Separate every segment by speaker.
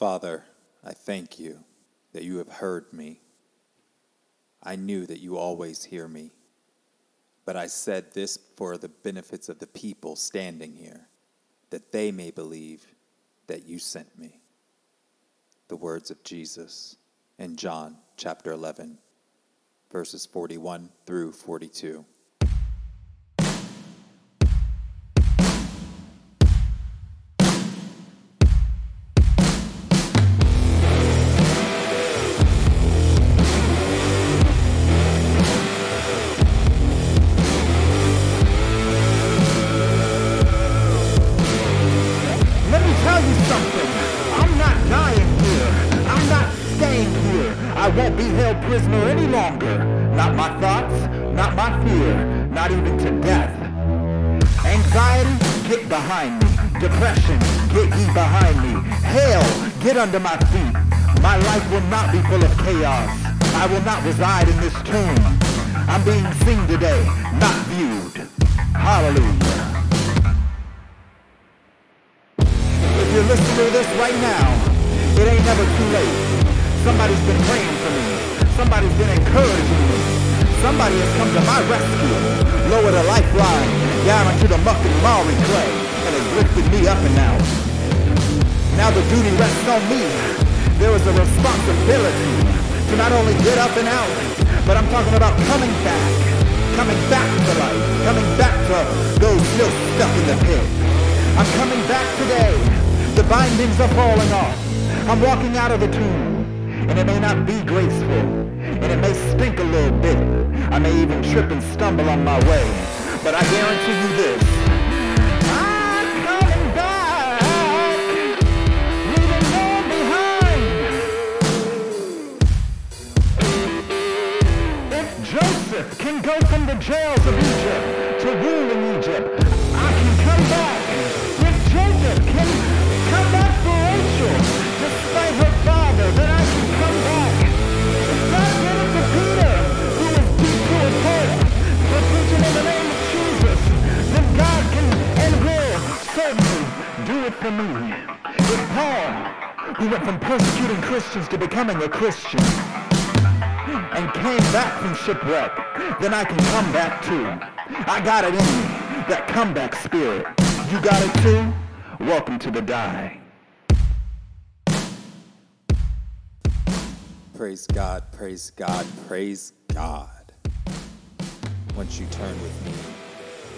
Speaker 1: Father, I thank you that you have heard me. I knew that you always hear me, but I said this for the benefits of the people standing here, that they may believe that you sent me. The words of Jesus in John chapter 11, verses 41 through 42.
Speaker 2: Anxiety, get behind me. Depression, get ye behind me. Hell, get under my feet. My life will not be full of chaos. I will not reside in this tomb. I'm being seen today, not viewed. Hallelujah. If you're listening to this right now, it ain't never too late. Somebody's been praying for me. Somebody's been encouraging me. Somebody has come to my rescue, lowered a lifeline down into the muck and marry clay, and has lifted me up and out. Now the duty rests on me. There is a responsibility to not only get up and out, but I'm talking about coming back, coming back to life, coming back to those still stuck in the pit. I'm coming back today. The bindings are falling off. I'm walking out of the tomb. And it may not be graceful. And it may stink a little bit. I may even trip and stumble on my way. But I guarantee you this. If Joseph can go from the jails of Egypt to rule me. If Paul, who went from persecuting Christians to becoming a Christian, and came back from shipwreck, then I can come back too. I got it in me, that comeback spirit. You got it too? Welcome to the DAI.
Speaker 1: Praise God, praise God, praise God. Once you turn with me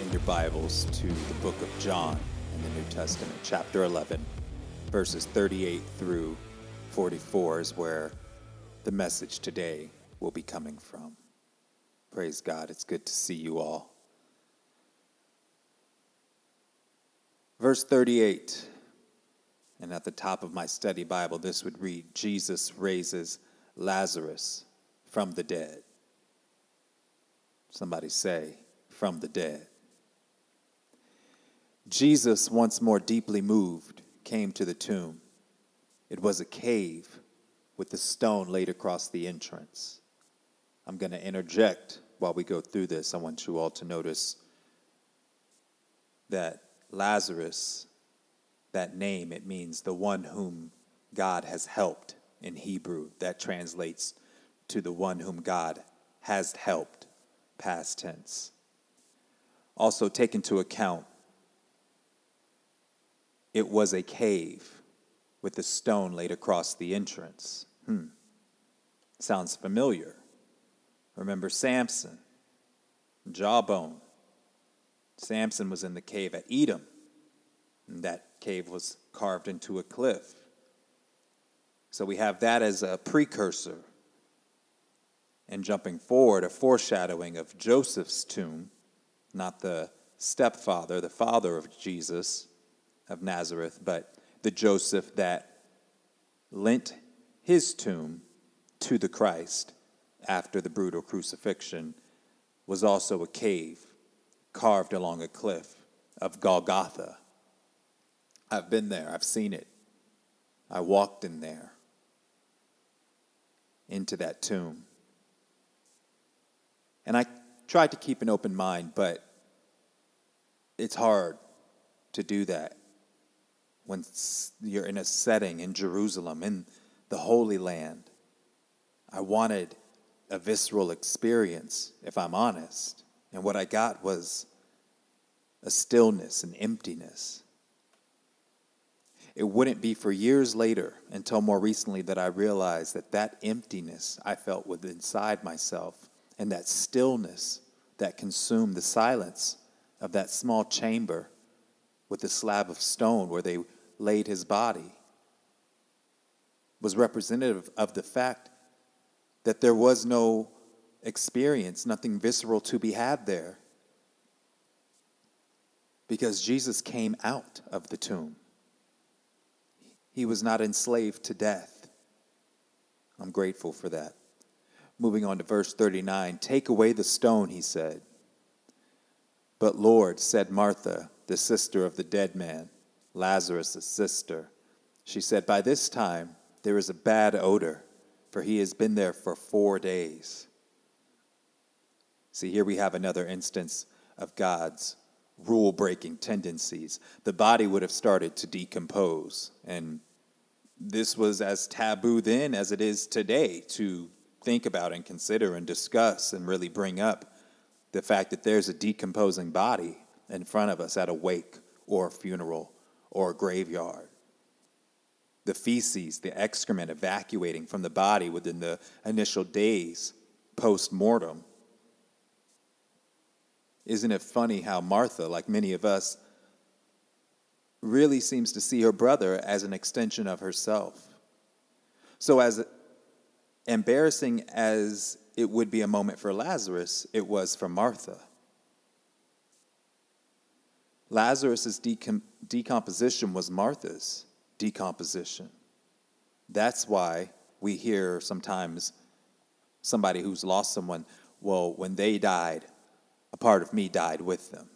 Speaker 1: in your Bibles to the book of John the New Testament, chapter 11, verses 38 through 44 is where the message today will be coming from. Praise God, it's good to see you all. Verse 38, and at the top of my study Bible, this would read Jesus raises Lazarus from the dead. Somebody say, from the dead. Jesus, once more deeply moved, came to the tomb. It was a cave with the stone laid across the entrance. I'm going to interject while we go through this. I want you all to notice that Lazarus, that name, it means the one whom God has helped in Hebrew. That translates to the one whom God has helped, past tense. Also, take into account, it was a cave with a stone laid across the entrance. Hmm. Sounds familiar. Remember Samson, Jawbone. Samson was in the cave at Edom, and that cave was carved into a cliff. So we have that as a precursor. And jumping forward, a foreshadowing of Joseph's tomb, not the stepfather, the father of Jesus of Nazareth, but the Joseph that lent his tomb to the Christ after the brutal crucifixion was also a cave carved along a cliff of Golgotha. I've been there, I've seen it. I walked in there into that tomb. And I tried to keep an open mind, but it's hard to do that when you're in a setting in Jerusalem, in the Holy Land. I wanted a visceral experience, if I'm honest. And what I got was a stillness, an emptiness. It wouldn't be for years later, until more recently, that I realized that that emptiness I felt within inside myself and that stillness that consumed the silence of that small chamber with the slab of stone where they laid his body was representative of the fact that there was no experience, nothing visceral to be had there. Because Jesus came out of the tomb. He was not enslaved to death. I'm grateful for that. Moving on to verse 39 Take away the stone, he said. But Lord, said Martha, the sister of the dead man, Lazarus' sister, she said, By this time there is a bad odor, for he has been there for four days. See, here we have another instance of God's rule breaking tendencies. The body would have started to decompose, and this was as taboo then as it is today to think about and consider and discuss and really bring up the fact that there's a decomposing body in front of us at a wake or a funeral or a graveyard. The feces, the excrement evacuating from the body within the initial days post mortem. Isn't it funny how Martha, like many of us, really seems to see her brother as an extension of herself? So, as embarrassing as it would be a moment for Lazarus, it was for Martha. Lazarus' decom- decomposition was Martha's decomposition. That's why we hear sometimes somebody who's lost someone, well, when they died, a part of me died with them.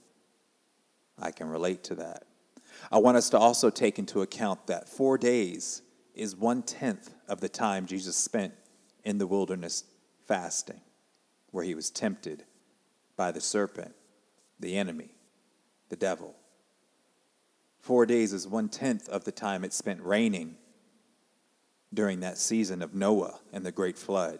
Speaker 1: I can relate to that. I want us to also take into account that four days is one tenth of the time Jesus spent in the wilderness fasting, where he was tempted by the serpent, the enemy, the devil. Four days is one tenth of the time it spent raining during that season of Noah and the great flood.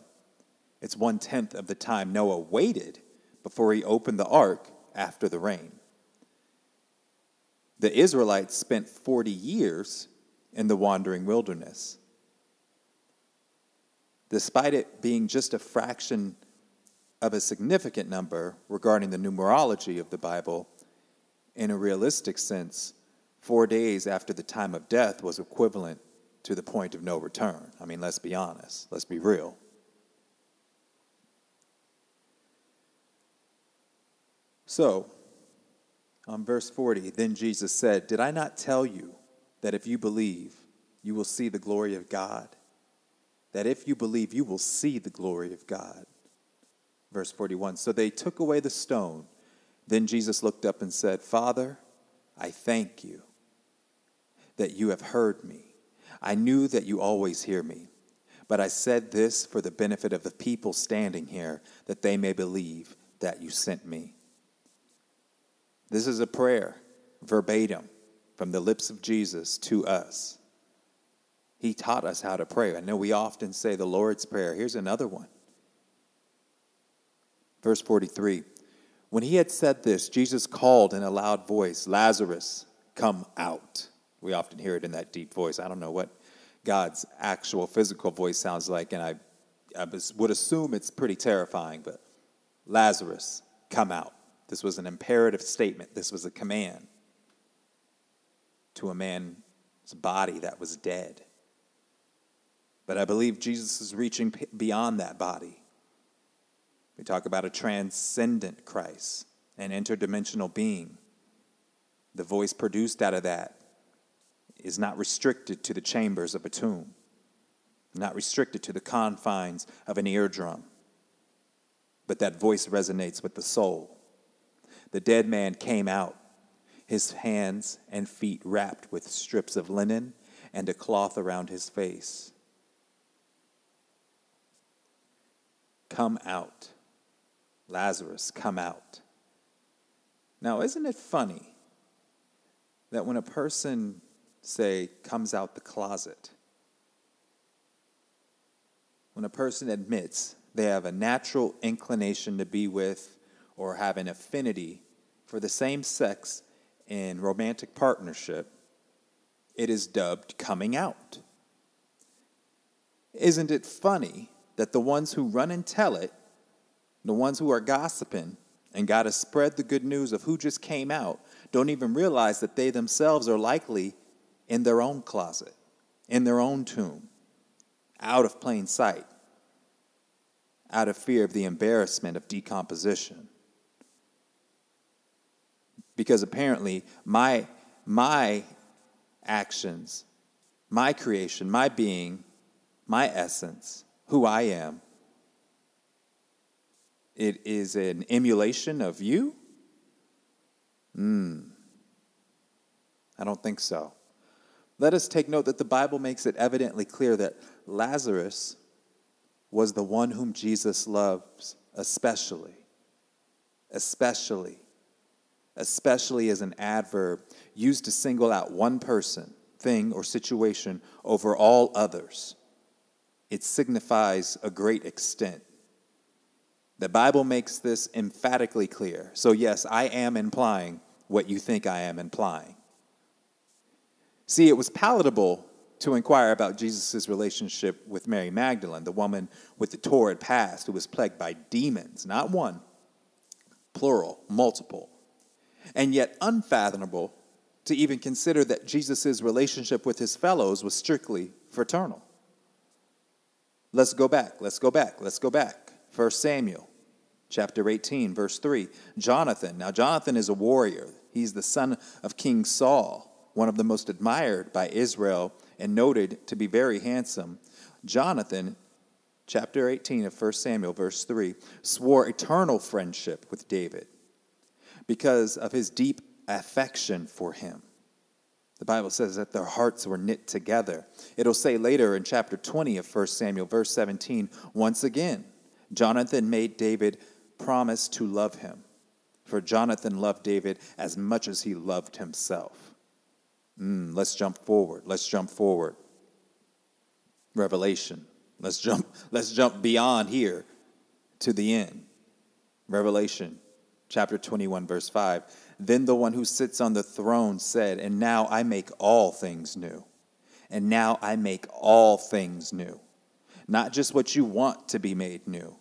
Speaker 1: It's one tenth of the time Noah waited before he opened the ark after the rain. The Israelites spent 40 years in the wandering wilderness. Despite it being just a fraction of a significant number regarding the numerology of the Bible, in a realistic sense, four days after the time of death was equivalent to the point of no return. I mean, let's be honest, let's be real. So, on verse 40, then Jesus said, Did I not tell you that if you believe, you will see the glory of God? That if you believe, you will see the glory of God. Verse 41 So they took away the stone. Then Jesus looked up and said, Father, I thank you that you have heard me. I knew that you always hear me. But I said this for the benefit of the people standing here, that they may believe that you sent me. This is a prayer, verbatim, from the lips of Jesus to us. He taught us how to pray. I know we often say the Lord's Prayer. Here's another one. Verse 43 When he had said this, Jesus called in a loud voice, Lazarus, come out. We often hear it in that deep voice. I don't know what God's actual physical voice sounds like, and I, I would assume it's pretty terrifying, but Lazarus, come out. This was an imperative statement, this was a command to a man's body that was dead. But I believe Jesus is reaching beyond that body. We talk about a transcendent Christ, an interdimensional being. The voice produced out of that is not restricted to the chambers of a tomb, not restricted to the confines of an eardrum, but that voice resonates with the soul. The dead man came out, his hands and feet wrapped with strips of linen and a cloth around his face. Come out. Lazarus, come out. Now, isn't it funny that when a person say, comes out the closet. When a person admits they have a natural inclination to be with or have an affinity for the same sex in romantic partnership, it is dubbed coming out. Isn't it funny that the ones who run and tell it, the ones who are gossiping and got to spread the good news of who just came out, don't even realize that they themselves are likely in their own closet, in their own tomb, out of plain sight, out of fear of the embarrassment of decomposition. Because apparently, my, my actions, my creation, my being, my essence, who I am, it is an emulation of you? Hmm. I don't think so. Let us take note that the Bible makes it evidently clear that Lazarus was the one whom Jesus loves especially. Especially. Especially as an adverb used to single out one person, thing, or situation over all others. It signifies a great extent. The Bible makes this emphatically clear. So, yes, I am implying what you think I am implying. See, it was palatable to inquire about Jesus' relationship with Mary Magdalene, the woman with the torrid past who was plagued by demons, not one, plural, multiple, and yet unfathomable to even consider that Jesus' relationship with his fellows was strictly fraternal. Let's go back, let's go back, let's go back. 1 Samuel chapter 18, verse 3. Jonathan. Now, Jonathan is a warrior, he's the son of King Saul one of the most admired by Israel and noted to be very handsome, Jonathan, chapter 18 of 1 Samuel, verse 3, swore eternal friendship with David because of his deep affection for him. The Bible says that their hearts were knit together. It'll say later in chapter 20 of 1 Samuel, verse 17, once again, Jonathan made David promise to love him, for Jonathan loved David as much as he loved himself. Mm, let's jump forward. Let's jump forward. Revelation. Let's jump, let's jump beyond here to the end. Revelation chapter 21, verse 5. Then the one who sits on the throne said, And now I make all things new. And now I make all things new. Not just what you want to be made new,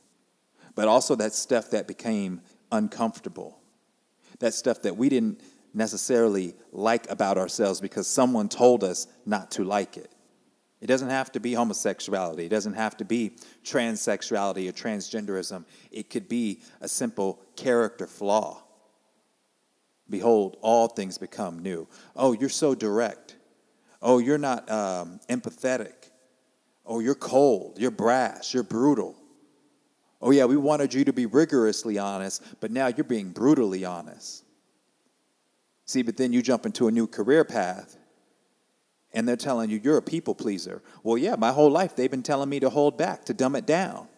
Speaker 1: but also that stuff that became uncomfortable, that stuff that we didn't necessarily like about ourselves because someone told us not to like it. It doesn't have to be homosexuality. It doesn't have to be transsexuality or transgenderism. It could be a simple character flaw. Behold, all things become new. Oh, you're so direct. Oh, you're not um, empathetic. Oh, you're cold. You're brash. You're brutal. Oh, yeah, we wanted you to be rigorously honest, but now you're being brutally honest. See, but then you jump into a new career path and they're telling you you're a people pleaser. Well, yeah, my whole life they've been telling me to hold back, to dumb it down.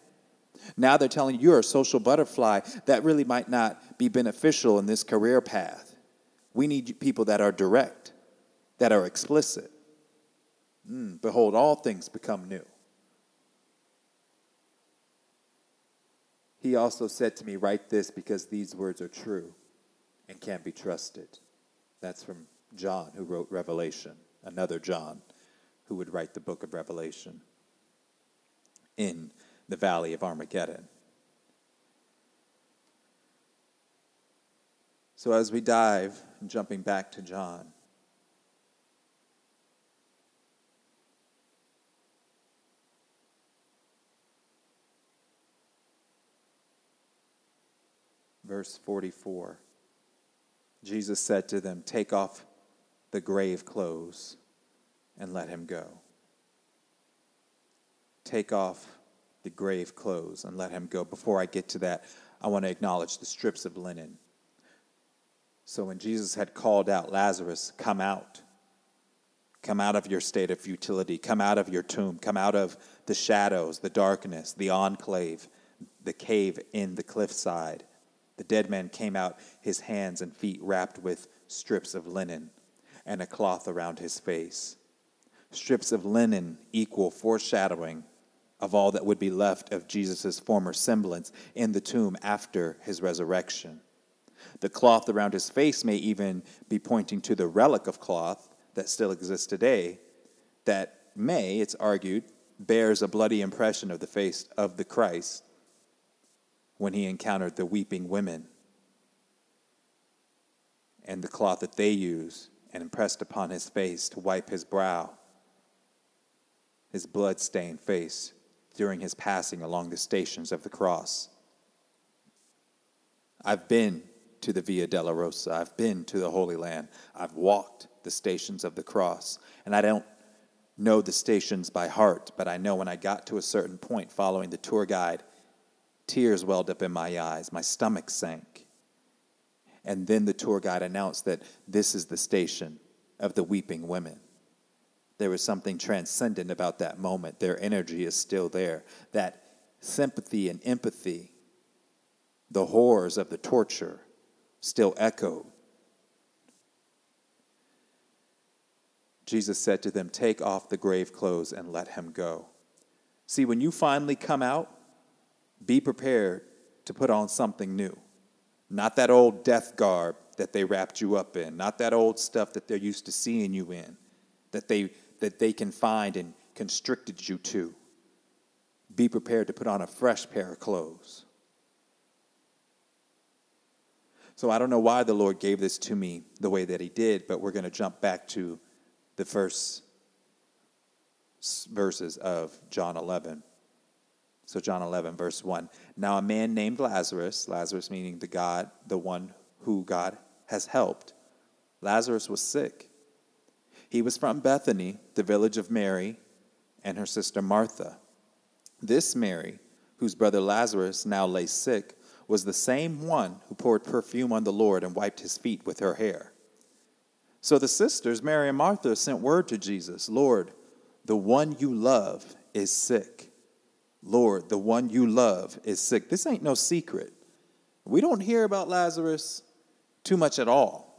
Speaker 1: Now they're telling you you're a social butterfly. That really might not be beneficial in this career path. We need people that are direct, that are explicit. Mm, behold, all things become new. He also said to me, Write this because these words are true and can be trusted. That's from John, who wrote Revelation, another John, who would write the book of Revelation in the valley of Armageddon. So, as we dive, jumping back to John, verse 44. Jesus said to them, Take off the grave clothes and let him go. Take off the grave clothes and let him go. Before I get to that, I want to acknowledge the strips of linen. So when Jesus had called out Lazarus, come out. Come out of your state of futility. Come out of your tomb. Come out of the shadows, the darkness, the enclave, the cave in the cliffside. The dead man came out, his hands and feet wrapped with strips of linen. and a cloth around his face. Strips of linen equal foreshadowing of all that would be left of Jesus' former semblance in the tomb after his resurrection. The cloth around his face may even be pointing to the relic of cloth that still exists today, that may, it's argued, bears a bloody impression of the face of the Christ when he encountered the weeping women. And the cloth that they used and impressed upon his face to wipe his brow, his blood stained face during his passing along the stations of the cross. I've been to the Via Dolorosa, I've been to the Holy Land. I've walked the stations of the cross. And I don't know the stations by heart, but I know when I got to a certain point following the tour guide, tears welled up in my eyes, my stomach sank. And then the tour guide announced that this is the station of the weeping women. There was something transcendent about that moment. Their energy is still there. That sympathy and empathy, the horrors of the torture, still echoed. Jesus said to them, Take off the grave clothes and let him go. See, when you finally come out, be prepared to put on something new. Not that old death garb that they wrapped you up in, not that old stuff that they're used to seeing you in, that they, that they confined and constricted you to. Be prepared to put on a fresh pair of clothes. So I don't know why the Lord gave this to me the way that He did, but we're going to jump back to the first verses of John 11. So, John 11, verse 1. Now, a man named Lazarus, Lazarus meaning the God, the one who God has helped, Lazarus was sick. He was from Bethany, the village of Mary and her sister Martha. This Mary, whose brother Lazarus now lay sick, was the same one who poured perfume on the Lord and wiped his feet with her hair. So the sisters, Mary and Martha, sent word to Jesus Lord, the one you love is sick. Lord, the one you love is sick. This ain't no secret. We don't hear about Lazarus too much at all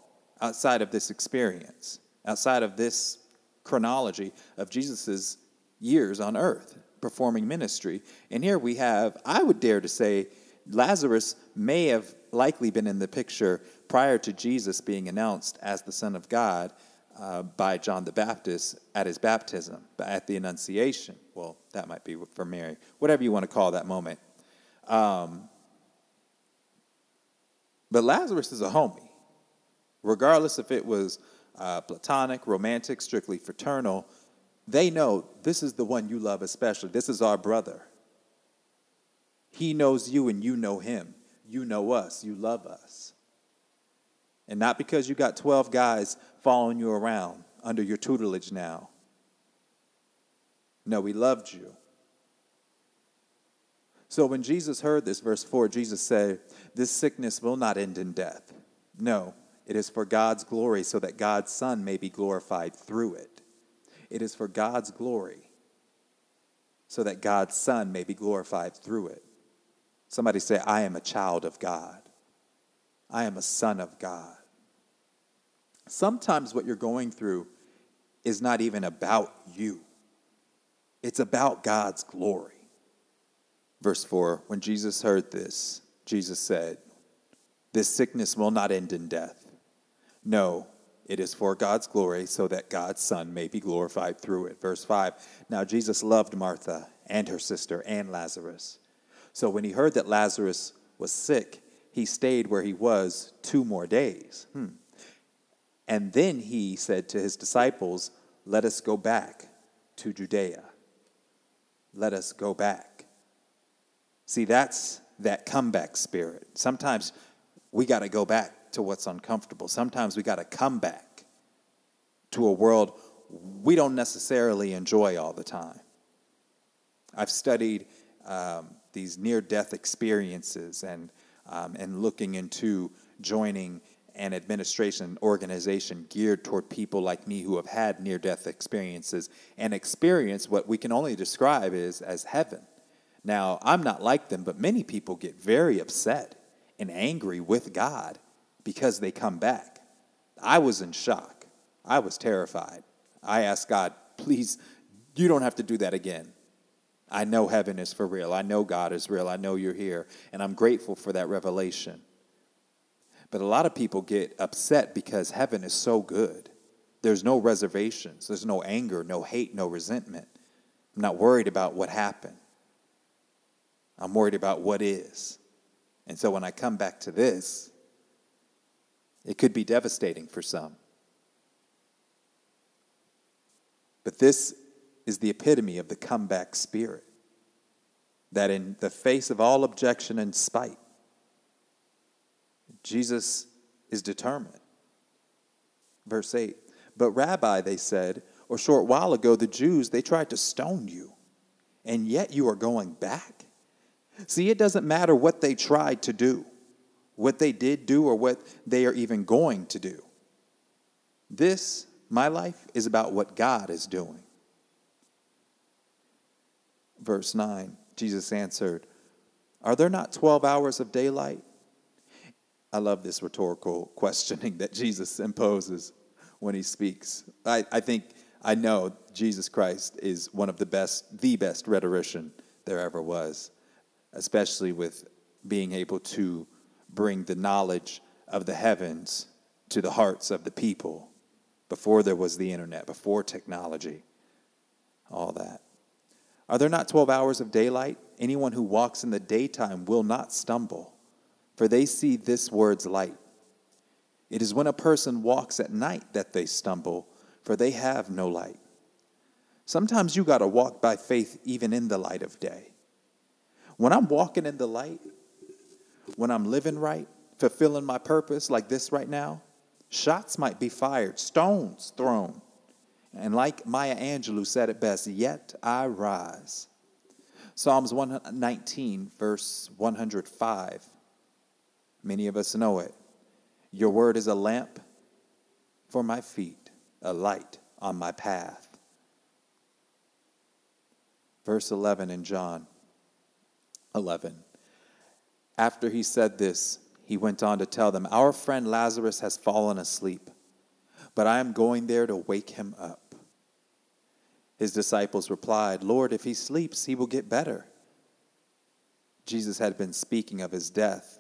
Speaker 1: outside of this experience, outside of this chronology of Jesus' years on earth performing ministry. And here we have, I would dare to say, Lazarus may have likely been in the picture prior to Jesus being announced as the Son of God uh, by John the Baptist at his baptism, at the Annunciation. Well, that might be for Mary, whatever you want to call that moment. Um, but Lazarus is a homie. Regardless if it was uh, platonic, romantic, strictly fraternal, they know this is the one you love especially. This is our brother. He knows you and you know him. You know us. You love us. And not because you got 12 guys following you around under your tutelage now. No, we loved you. So when Jesus heard this, verse 4, Jesus said, This sickness will not end in death. No, it is for God's glory, so that God's Son may be glorified through it. It is for God's glory, so that God's Son may be glorified through it. Somebody say, I am a child of God. I am a son of God. Sometimes what you're going through is not even about you, it's about God's glory. Verse 4 When Jesus heard this, Jesus said, This sickness will not end in death. No, it is for God's glory, so that God's Son may be glorified through it. Verse 5 Now Jesus loved Martha and her sister and Lazarus. So when he heard that Lazarus was sick, he stayed where he was two more days. Hmm. And then he said to his disciples, Let us go back to Judea. Let us go back. See, that's that comeback spirit. Sometimes we got to go back to what's uncomfortable. Sometimes we got to come back to a world we don't necessarily enjoy all the time. I've studied um, these near death experiences and, um, and looking into joining an administration organization geared toward people like me who have had near death experiences and experience what we can only describe as, as heaven. Now, I'm not like them, but many people get very upset and angry with God because they come back. I was in shock. I was terrified. I asked God, please, you don't have to do that again. I know heaven is for real. I know God is real. I know you're here. And I'm grateful for that revelation. But a lot of people get upset because heaven is so good. There's no reservations, there's no anger, no hate, no resentment. I'm not worried about what happened. I'm worried about what is. And so when I come back to this, it could be devastating for some. But this is the epitome of the comeback spirit. That in the face of all objection and spite, Jesus is determined. Verse 8 But, Rabbi, they said, or short while ago, the Jews, they tried to stone you, and yet you are going back? See, it doesn't matter what they tried to do, what they did do, or what they are even going to do. This, my life, is about what God is doing. Verse 9 Jesus answered, Are there not 12 hours of daylight? I love this rhetorical questioning that Jesus imposes when he speaks. I, I think I know Jesus Christ is one of the best, the best rhetorician there ever was, especially with being able to bring the knowledge of the heavens to the hearts of the people before there was the internet, before technology, all that. Are there not 12 hours of daylight? Anyone who walks in the daytime will not stumble for they see this word's light. It is when a person walks at night that they stumble, for they have no light. Sometimes you got to walk by faith even in the light of day. When I'm walking in the light, when I'm living right, fulfilling my purpose like this right now, shots might be fired, stones thrown. And like Maya Angelou said it best, yet I rise. Psalms 119, verse 105. Many of us know it. Your word is a lamp for my feet, a light on my path. Verse 11 in John 11. After he said this, he went on to tell them, Our friend Lazarus has fallen asleep, but I am going there to wake him up. His disciples replied, Lord, if he sleeps, he will get better. Jesus had been speaking of his death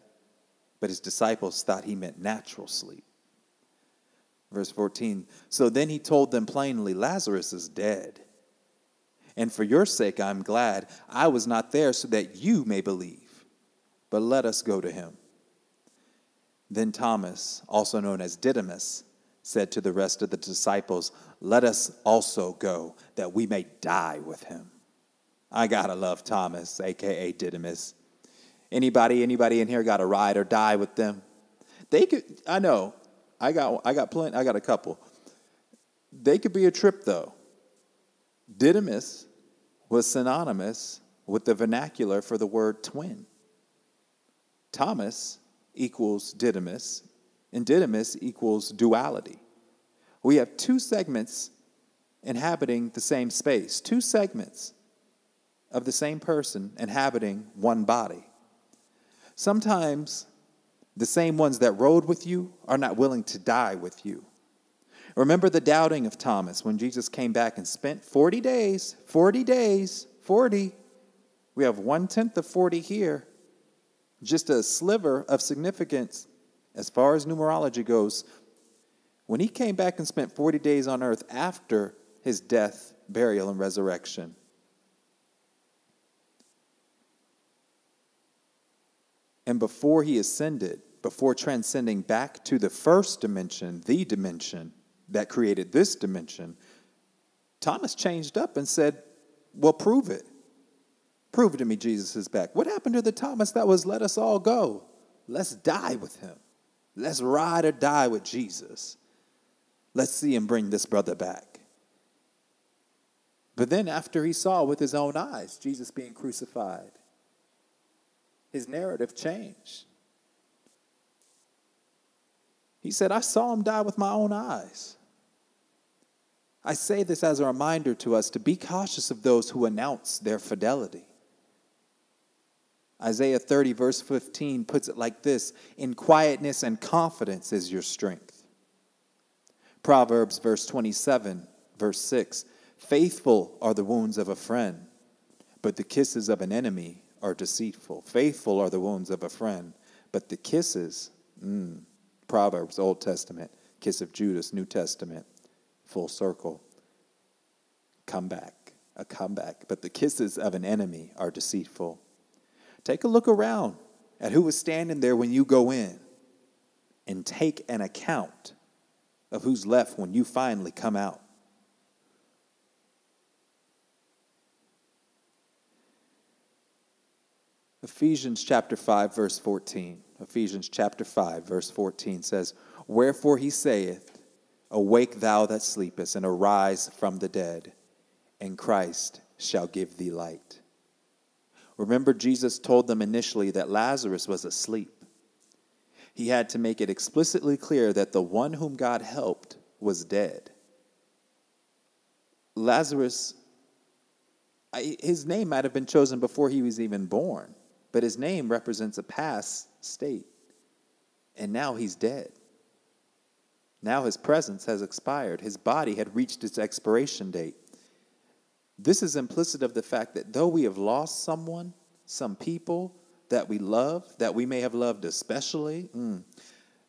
Speaker 1: but his disciples thought he meant natural sleep. Verse 14 So then he told them plainly, Lazarus is dead. And for your sake I'm glad I was not there so that you may believe. But let us go to him. Then Thomas, also known as Didymus, said to the rest of the disciples, Let us also go that we may die with him. I gotta love Thomas, aka Didymus. Anybody, anybody in here got a ride or die with them? They could. I know. I got. I got plenty. I got a couple. They could be a trip though. Didymus was synonymous with the vernacular for the word twin. Thomas equals Didymus, and Didymus equals duality. We have two segments inhabiting the same space, two segments of the same person inhabiting one body. Sometimes the same ones that rode with you are not willing to die with you. Remember the doubting of Thomas when Jesus came back and spent 40 days, 40 days, 40. We have one tenth of 40 here. Just a sliver of significance as far as numerology goes. When he came back and spent 40 days on earth after his death, burial, and resurrection, And before he ascended, before transcending back to the first dimension, the dimension that created this dimension, Thomas changed up and said, Well, prove it. Prove to me, Jesus is back. What happened to the Thomas that was, Let us all go? Let's die with him. Let's ride or die with Jesus. Let's see him bring this brother back. But then, after he saw with his own eyes Jesus being crucified, his narrative changed. He said, I saw him die with my own eyes. I say this as a reminder to us to be cautious of those who announce their fidelity. Isaiah 30, verse 15, puts it like this In quietness and confidence is your strength. Proverbs, verse 27, verse 6 Faithful are the wounds of a friend, but the kisses of an enemy are deceitful. Faithful are the wounds of a friend, but the kisses, mm, Proverbs, Old Testament, kiss of Judas, New Testament, full circle. Come back, a comeback. But the kisses of an enemy are deceitful. Take a look around at who was standing there when you go in and take an account of who's left when you finally come out. Ephesians chapter 5, verse 14. Ephesians chapter 5, verse 14 says, Wherefore he saith, Awake thou that sleepest, and arise from the dead, and Christ shall give thee light. Remember, Jesus told them initially that Lazarus was asleep. He had to make it explicitly clear that the one whom God helped was dead. Lazarus, his name might have been chosen before he was even born. But his name represents a past state. And now he's dead. Now his presence has expired. His body had reached its expiration date. This is implicit of the fact that though we have lost someone, some people that we love, that we may have loved especially, mm,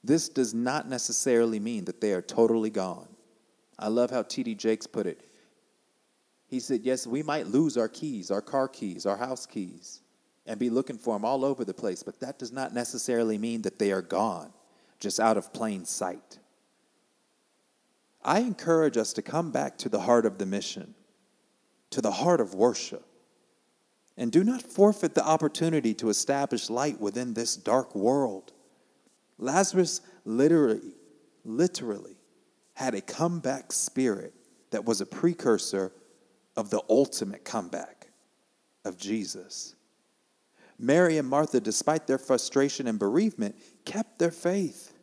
Speaker 1: this does not necessarily mean that they are totally gone. I love how T.D. Jakes put it. He said, Yes, we might lose our keys, our car keys, our house keys and be looking for them all over the place, but that does not necessarily mean that they are gone, just out of plain sight. I encourage us to come back to the heart of the mission, to the heart of worship, and do not forfeit the opportunity to establish light within this dark world. Lazarus literally, literally had a comeback spirit that was a precursor of the ultimate comeback of Jesus. Mary and Martha, despite their frustration and bereavement, kept their faith.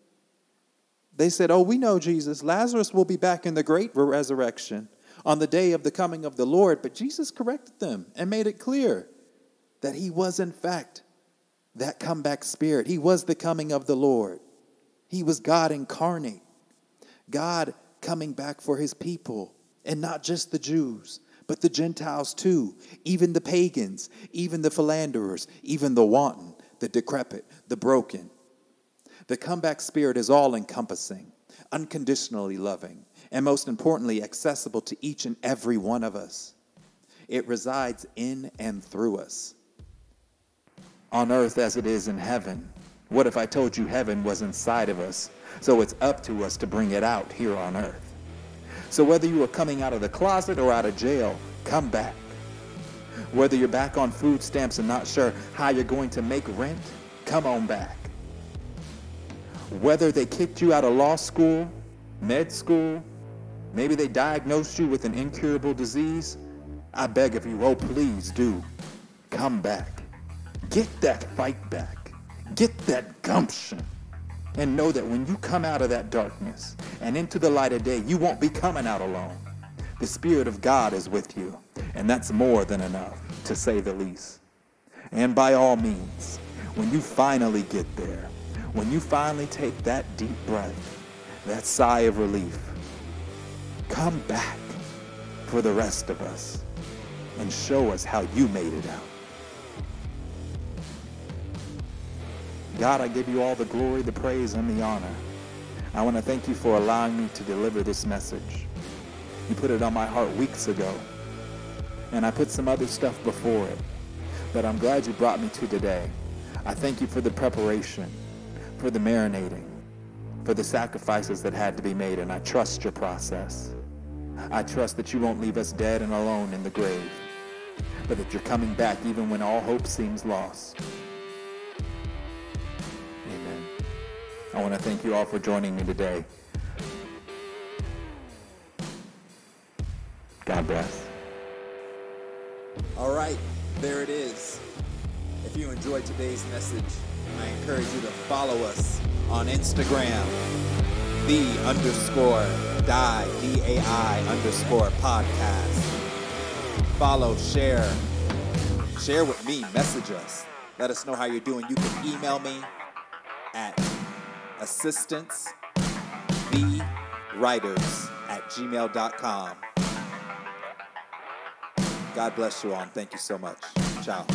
Speaker 1: They said, Oh, we know Jesus. Lazarus will be back in the great resurrection on the day of the coming of the Lord. But Jesus corrected them and made it clear that he was, in fact, that comeback spirit. He was the coming of the Lord. He was God incarnate, God coming back for his people, and not just the Jews, but the Gentiles too, even the pagans, even the philanderers, even the wanton, the decrepit, the broken. The comeback spirit is all encompassing, unconditionally loving, and most importantly, accessible to each and every one of us. It resides in and through us. On earth as it is in heaven. What if I told you heaven was inside of us? So it's up to us to bring it out here on earth. So whether you are coming out of the closet or out of jail, come back. Whether you're back on food stamps and not sure how you're going to make rent, come on back. Whether they kicked you out of law school, med school, maybe they diagnosed you with an incurable disease, I beg of you, oh please do, come back. Get that fight back. Get that gumption and know that when you come out of that darkness and into the light of day, you won't be coming out alone. The Spirit of God is with you, and that's more than enough, to say the least. And by all means, when you finally get there, when you finally take that deep breath, that sigh of relief, come back for the rest of us and show us how you made it out. God, I give you all the glory, the praise, and the honor. I want to thank you for allowing me to deliver this message. You put it on my heart weeks ago, and I put some other stuff before it, but I'm glad you brought me to today. I thank you for the preparation, for the marinating, for the sacrifices that had to be made, and I trust your process. I trust that you won't leave us dead and alone in the grave, but that you're coming back even when all hope seems lost. I want to thank you all for joining me today. God bless.
Speaker 3: All right, there it is. If you enjoyed today's message, I encourage you to follow us on Instagram, the underscore DAI, D-A-I underscore podcast. Follow, share, share with me, message us. Let us know how you're doing. You can email me at assistance the writers at gmail.com. God bless you all and thank you so much. Ciao.